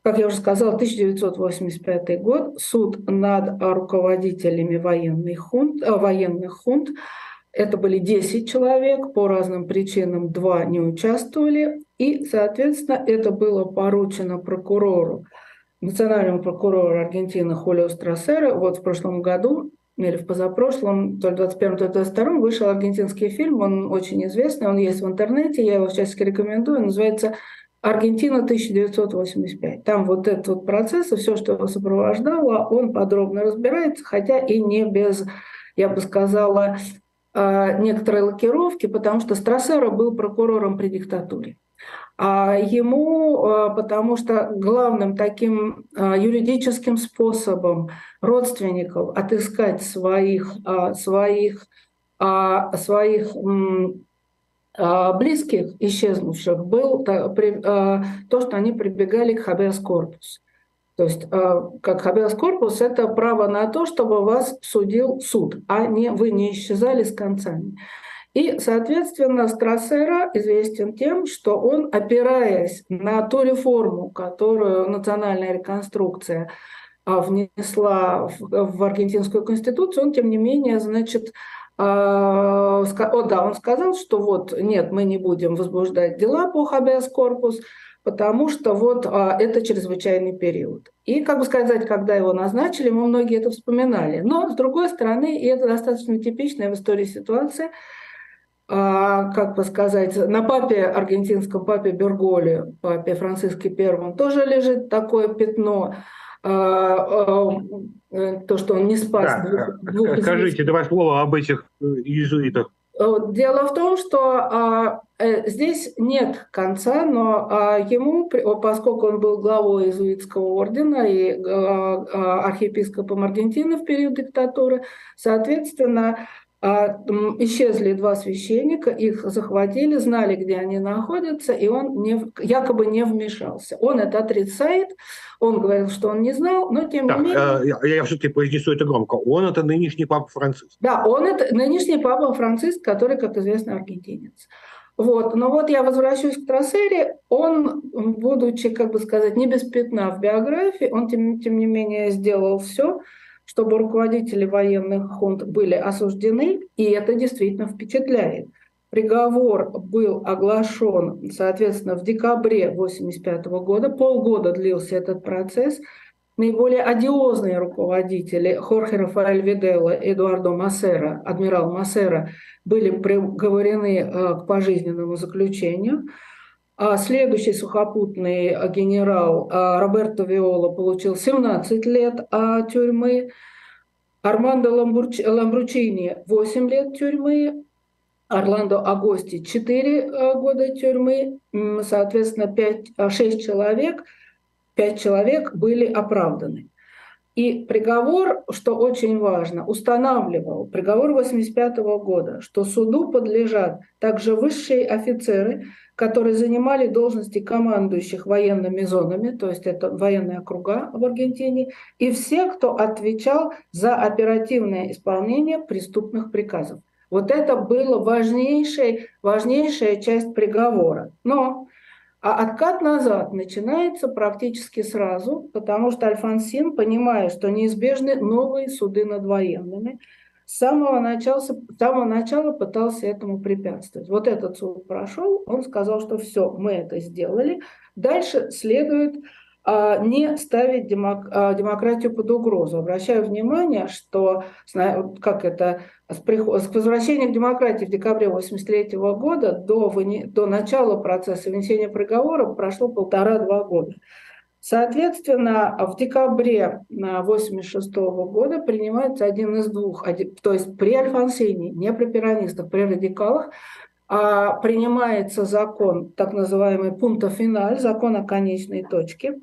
как я уже сказала, 1985 год, суд над руководителями военных хунт, военных хунт. Это были 10 человек, по разным причинам два не участвовали. И, соответственно, это было поручено прокурору национальному прокурору Аргентины Хулио Страсера вот в прошлом году или в позапрошлом, то ли 21 то ли 22 вышел аргентинский фильм, он очень известный, он есть в интернете, я его сейчас рекомендую, называется «Аргентина 1985». Там вот этот вот процесс и все, что его сопровождало, он подробно разбирается, хотя и не без, я бы сказала, а, некоторой лакировки, потому что Страсера был прокурором при диктатуре. А ему, а, потому что главным таким а, юридическим способом родственников отыскать своих, своих, своих близких исчезнувших был то, что они прибегали к хабеас корпус. То есть как хабеас корпус – это право на то, чтобы вас судил суд, а не вы не исчезали с концами. И, соответственно, Страссера известен тем, что он, опираясь на ту реформу, которую национальная реконструкция а, внесла в аргентинскую конституцию, он, тем не менее, значит, а, о, да, он сказал, что вот нет, мы не будем возбуждать дела по хабеас корпус, потому что вот а, это чрезвычайный период. И, как бы сказать, когда его назначили, мы многие это вспоминали. Но, с другой стороны, и это достаточно типичная в истории ситуация – как бы сказать, на папе, аргентинском папе Берголи, папе Франциске Первом, тоже лежит такое пятно, а, а, э, то, что он не спас. Да, двух, двух скажите два слова об этих э, иезуитах. Дело в том, что э, здесь нет конца, но ему, поскольку он был главой иезуитского ордена и архиепископом Аргентины в период диктатуры, соответственно, а, исчезли два священника, их захватили, знали, где они находятся, и он не, якобы не вмешался. Он это отрицает, он говорил, что он не знал, но тем так, не менее... Э, я все-таки произнесу это громко. Он это нынешний папа Франциск. Да, он это нынешний папа Франциск, который, как известно, аргентинец. Вот. Но вот я возвращусь к Трассере. Он, будучи, как бы сказать, не без пятна в биографии, он, тем, тем не менее, сделал все, чтобы руководители военных хунт были осуждены, и это действительно впечатляет. Приговор был оглашен, соответственно, в декабре 1985 года. Полгода длился этот процесс. Наиболее одиозные руководители Хорхе Рафаэль Виделла и Эдуардо Массера, адмирал Массера, были приговорены э, к пожизненному заключению. А следующий сухопутный генерал э, Роберто Виола получил 17 лет а, тюрьмы. Армандо Ламбручини 8 лет тюрьмы, Орландо Агости 4 э, года тюрьмы, соответственно, 5, 6 человек – пять человек были оправданы. И приговор, что очень важно, устанавливал, приговор 1985 года, что суду подлежат также высшие офицеры, которые занимали должности командующих военными зонами, то есть это военные округа в Аргентине, и все, кто отвечал за оперативное исполнение преступных приказов. Вот это была важнейшая, важнейшая часть приговора. Но а откат назад начинается практически сразу, потому что Альфонсин, понимая, что неизбежны новые суды над военными, с самого начала, с самого начала пытался этому препятствовать. Вот этот суд прошел, он сказал, что все, мы это сделали. Дальше следует а, не ставить демок, а, демократию под угрозу. Обращаю внимание, что как это, с, приход, с возвращением демократии в декабре 1983 года до, до начала процесса вынесения приговора прошло полтора-два года. Соответственно, в декабре 1986 года принимается один из двух, то есть при Альфонсине, не при пиранистах, при радикалах, а принимается закон, так называемый пункта финаль, закон о конечной точке.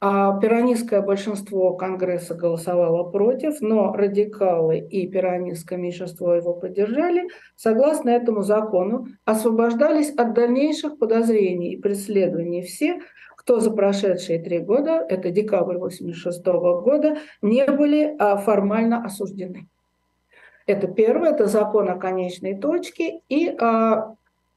А пиранистское большинство Конгресса голосовало против, но радикалы и пиранистское меньшинство его поддержали. Согласно этому закону освобождались от дальнейших подозрений и преследований все, кто за прошедшие три года, это декабрь 1986 года, не были а, формально осуждены. Это первое, это закон о конечной точке. И а,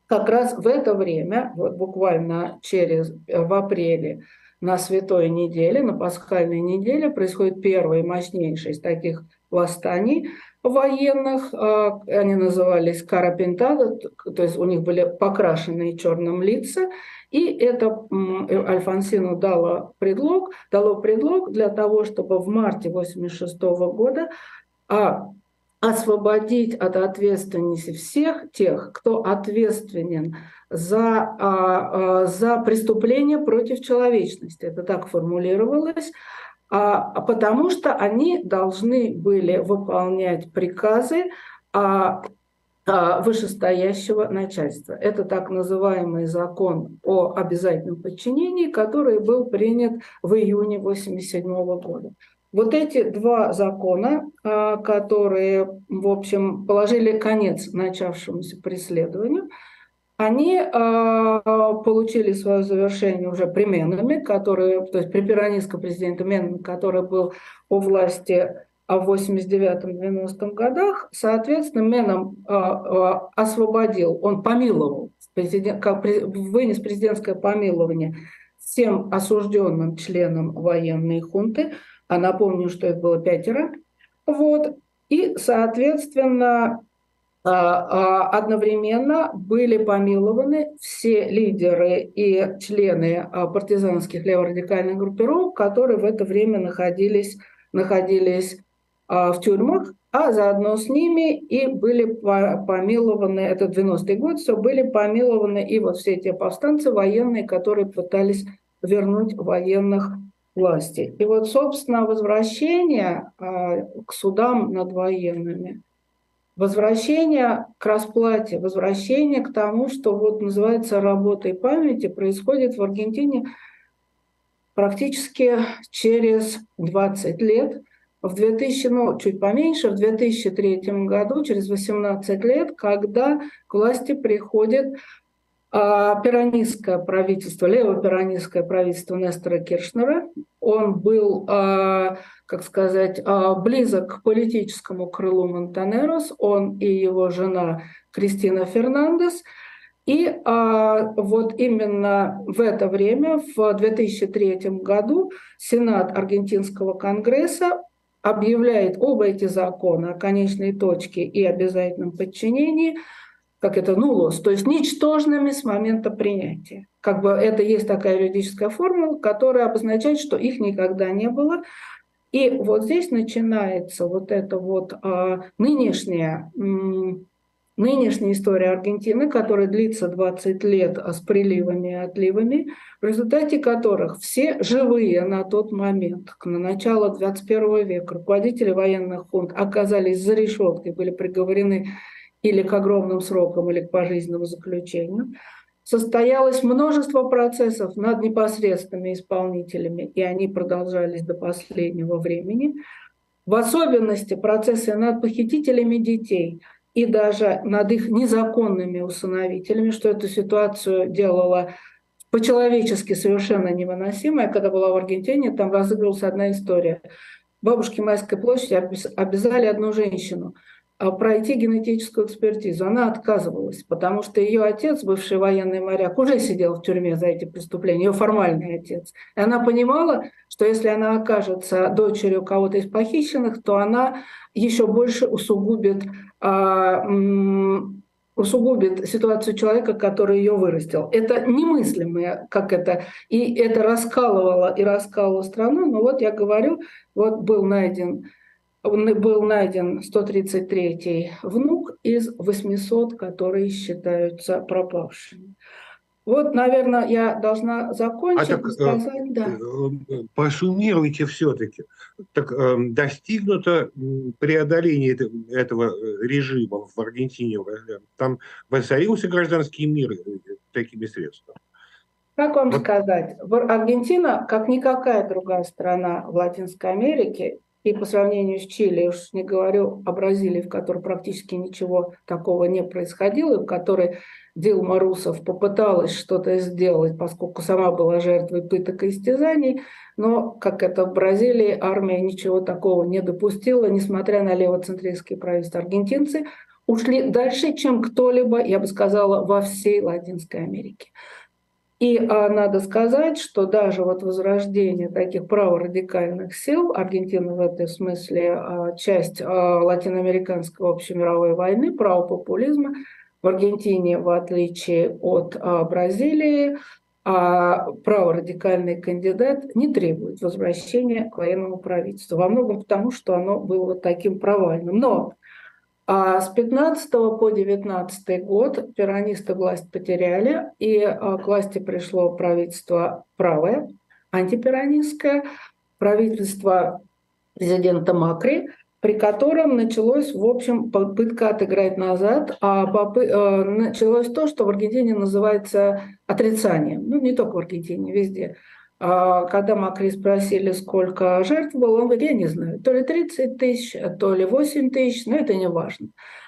как раз в это время, вот буквально через, э, в апреле, на Святой неделе, на пасхальной неделе происходит первое мощнейшее из таких восстаний военных. А, они назывались карапентада, то есть у них были покрашенные черным лица. И это Альфонсину дало предлог, дало предлог для того, чтобы в марте 1986 года а, освободить от ответственности всех тех, кто ответственен за, а, а, за преступление против человечности. Это так формулировалось. А, потому что они должны были выполнять приказы вышестоящего начальства. Это так называемый закон о обязательном подчинении, который был принят в июне 1987 года. Вот эти два закона, а, которые, в общем, положили конец начавшемуся преследованию, они а, получили свое завершение уже при Менами, который, то есть при пиранистском президенте который был у власти в 89-90 годах. Соответственно, Меном а, освободил, он помиловал, как вынес президентское помилование всем осужденным членам военной хунты – а напомню, что их было пятеро. Вот. И, соответственно, а, а, одновременно были помилованы все лидеры и члены а, партизанских леворадикальных группировок, которые в это время находились, находились в тюрьмах, а заодно с ними и были помилованы, это 90-й год, все были помилованы и вот все те повстанцы военные, которые пытались вернуть военных власти. И вот, собственно, возвращение а, к судам над военными, возвращение к расплате, возвращение к тому, что вот называется работой памяти, происходит в Аргентине практически через 20 лет. В 2000, ну, чуть поменьше, в 2003 году, через 18 лет, когда к власти приходит а пиранистское правительство, левопиранистское правительство Нестора Киршнера. Он был, а, как сказать, а, близок к политическому крылу Монтанерос, он и его жена Кристина Фернандес. И вот именно в это время, в 2003 году, Сенат Аргентинского конгресса объявляет оба эти закона о конечной точке и обязательном подчинении, как это нулос, то есть ничтожными с момента принятия. Как бы это есть такая юридическая формула, которая обозначает, что их никогда не было. И вот здесь начинается вот это вот а, нынешняя нынешняя история Аргентины, которая длится 20 лет а с приливами и отливами, в результате которых все живые на тот момент, на начало 21 века, руководители военных хунт оказались за решеткой, были приговорены или к огромным срокам, или к пожизненному заключению. Состоялось множество процессов над непосредственными исполнителями, и они продолжались до последнего времени. В особенности процессы над похитителями детей – и даже над их незаконными усыновителями, что эту ситуацию делала по-человечески совершенно невыносимой. Когда была в Аргентине, там разыгрывалась одна история. Бабушки Майской площади обязали одну женщину – а, пройти генетическую экспертизу. Она отказывалась, потому что ее отец, бывший военный моряк, уже сидел в тюрьме за эти преступления, ее формальный отец. И она понимала, что если она окажется дочерью кого-то из похищенных, то она еще больше усугубит а, усугубит ситуацию человека, который ее вырастил. Это немыслимое, как это, и это раскалывало и раскалывало страну. Но вот я говорю, вот был найден был найден 133-й внук из 800, которые считаются пропавшими. Вот, наверное, я должна закончить а так, сказать, э, да. Э, посуммируйте все-таки. Так э, достигнуто преодоление этого режима в Аргентине. Там воцарился гражданский мир такими средствами. Как вам вот. сказать, Аргентина, как никакая другая страна в Латинской Америке, и по сравнению с Чили, уж не говорю о Бразилии, в которой практически ничего такого не происходило, в которой Дилма Русов попыталась что-то сделать, поскольку сама была жертвой пыток и истязаний, но, как это в Бразилии, армия ничего такого не допустила, несмотря на левоцентристские правительства. Аргентинцы ушли дальше, чем кто-либо, я бы сказала, во всей Латинской Америке. И а, надо сказать, что даже вот возрождение таких праворадикальных сил, Аргентина в этом смысле а, часть а, латиноамериканской общемировой войны, правопопулизма, в Аргентине, в отличие от а, Бразилии, а праворадикальный кандидат не требует возвращения к военному правительству. Во многом потому, что оно было таким провальным. Но а с 15 по 19 год пиранисты власть потеряли, и а, к власти пришло правительство правое, антипиранистское, правительство президента Макри, при котором началось, в общем, попытка отыграть назад, а попы... Э, началось то, что в Аргентине называется отрицанием. Ну, не только в Аргентине, везде. А когда Макри спросили, сколько жертв было, он говорит, я не знаю, то ли 30 тысяч, то ли 8 тысяч, но это не важно.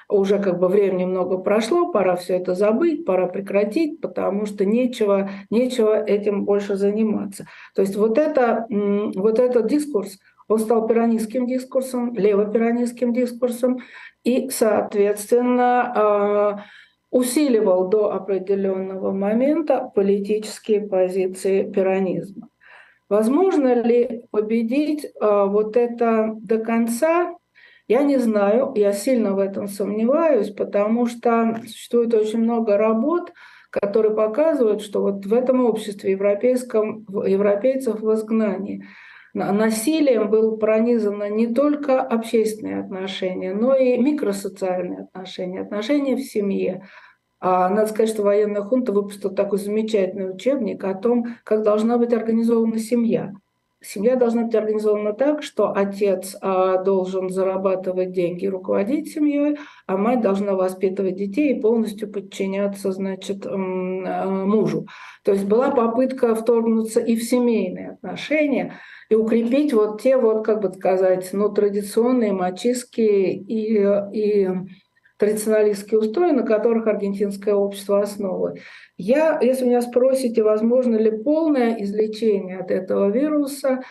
Уже как бы времени много прошло, пора все это забыть, пора прекратить, потому что нечего, нечего этим больше заниматься. То есть вот, это, вот этот дискурс, он стал пиранистским дискурсом, левопиранистским дискурсом, и, соответственно, а, усиливал до определенного момента политические позиции пиранизма. Возможно ли победить э, вот это до конца? Я не знаю, я сильно в этом сомневаюсь, потому что существует очень много работ, которые показывают, что вот в этом обществе европейском, европейцев в изгнании – насилием было пронизано не только общественные отношения, но и микросоциальные отношения, отношения в семье. А надо сказать, что военная хунта выпустила такой замечательный учебник о том, как должна быть организована семья. Семья должна быть организована так, что отец а, должен зарабатывать деньги, руководить семьей, а мать должна воспитывать детей и полностью подчиняться, значит, а, мужу. То есть была попытка вторгнуться и в семейные отношения и укрепить вот те вот, как бы сказать, ну, традиционные мачистские и, и традиционалистские устрои, на которых аргентинское общество основано. Я, если меня спросите, возможно ли полное излечение от этого вируса,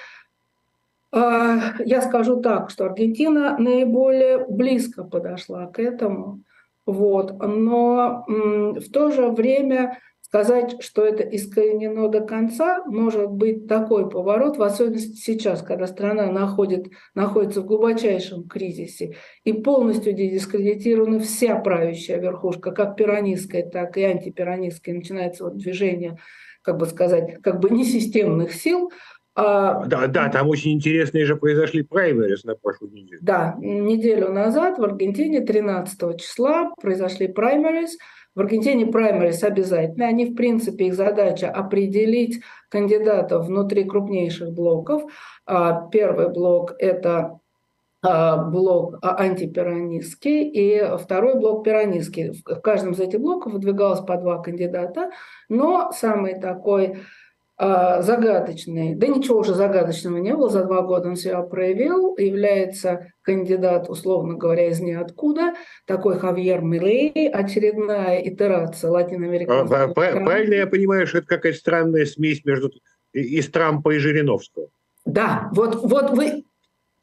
а, я скажу так, что Аргентина наиболее близко подошла к этому. Вот. Но в то же время сказать, что это искоренено до конца, может быть такой поворот, в особенности сейчас, когда страна находит, находится в глубочайшем кризисе и полностью дискредитирована вся правящая верхушка, как пиранистская, так и антипиранистская. Начинается вот движение, как бы сказать, как бы несистемных сил, а, да, да, там очень интересные же произошли праймерис на прошлой неделе. Да, неделю назад в Аргентине 13 числа произошли праймерис. В Аргентине праймерис обязательно. Они, в принципе, их задача определить кандидатов внутри крупнейших блоков. А, первый блок – это а, блок антипиранистский и второй блок пиранистский. В каждом из этих блоков выдвигалось по два кандидата, но самый такой а, загадочный, да ничего уже загадочного не было, за два года он себя проявил, является кандидат, условно говоря, из ниоткуда, такой Хавьер Милей, очередная итерация латиноамериканского. А, правильно я понимаю, что это какая-то странная смесь между из Трампа и Жириновского? Да, вот, вот вы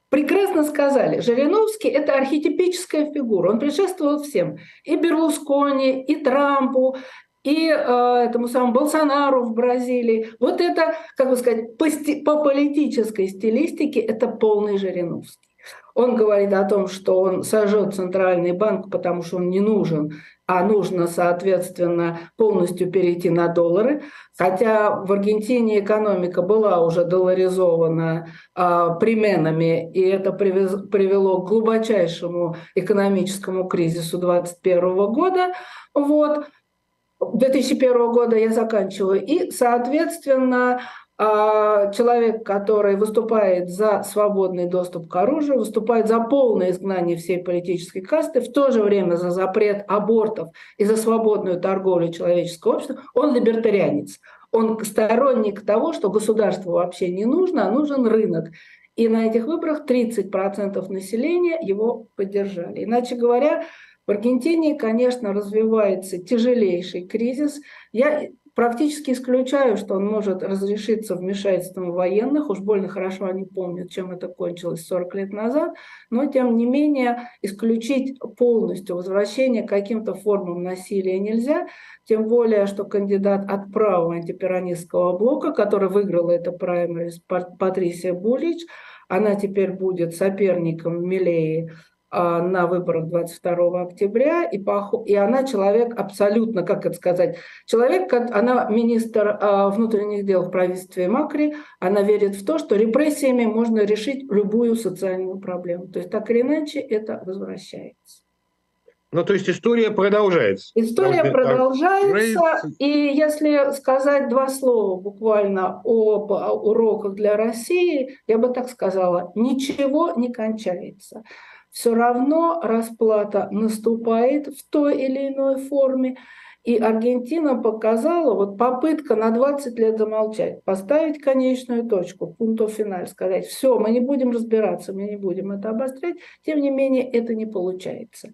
прекрасно сказали, Жириновский – это архетипическая фигура, он предшествовал всем, и Берлускони, и Трампу, и э, этому самому Болсонару в Бразилии. Вот это, как бы сказать, по, по политической стилистике это полный Жириновский. Он говорит о том, что он сожжет центральный банк, потому что он не нужен, а нужно, соответственно, полностью перейти на доллары. Хотя в Аргентине экономика была уже долларизована а, применами, и это привез, привело к глубочайшему экономическому кризису 2021 года. Вот. 2001 года я заканчиваю. И, соответственно, человек, который выступает за свободный доступ к оружию, выступает за полное изгнание всей политической касты, в то же время за запрет абортов и за свободную торговлю человеческого общества, он либертарианец. Он сторонник того, что государству вообще не нужно, а нужен рынок. И на этих выборах 30% населения его поддержали. Иначе говоря, в Аргентине, конечно, развивается тяжелейший кризис. Я практически исключаю, что он может разрешиться вмешательством военных. Уж больно хорошо они помнят, чем это кончилось 40 лет назад. Но, тем не менее, исключить полностью возвращение к каким-то формам насилия нельзя. Тем более, что кандидат от правого антипиранистского блока, который выиграл это праймерис, Патрисия Булич, она теперь будет соперником Милеи на выборах 22 октября, и, и она человек абсолютно, как это сказать, человек, она министр а, внутренних дел в правительстве Макри, она верит в то, что репрессиями можно решить любую социальную проблему. То есть так или иначе это возвращается. Ну, то есть история продолжается. История Должны продолжается. И если сказать два слова буквально об уроках для России, я бы так сказала, ничего не кончается все равно расплата наступает в той или иной форме. И Аргентина показала вот попытка на 20 лет замолчать, поставить конечную точку, пункту финаль, сказать, все, мы не будем разбираться, мы не будем это обострять, тем не менее это не получается.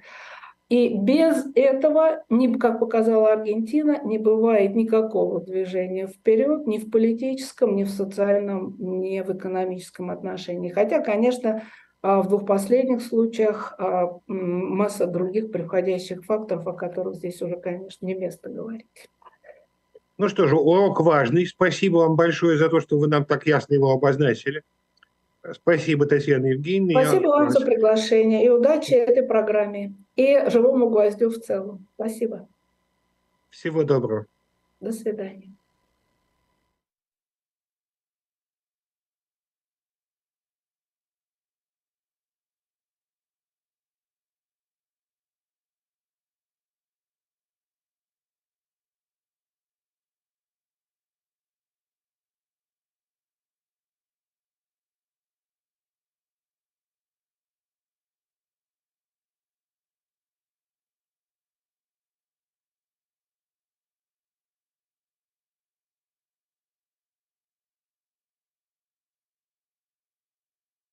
И без этого, как показала Аргентина, не бывает никакого движения вперед ни в политическом, ни в социальном, ни в экономическом отношении. Хотя, конечно, а в двух последних случаях а, масса других приходящих факторов, о которых здесь уже, конечно, не место говорить. Ну что же, урок важный. Спасибо вам большое за то, что вы нам так ясно его обозначили. Спасибо, Татьяна Евгеньевна. Спасибо Я... вам за приглашение и удачи этой программе и живому гвоздю в целом. Спасибо. Всего доброго. До свидания.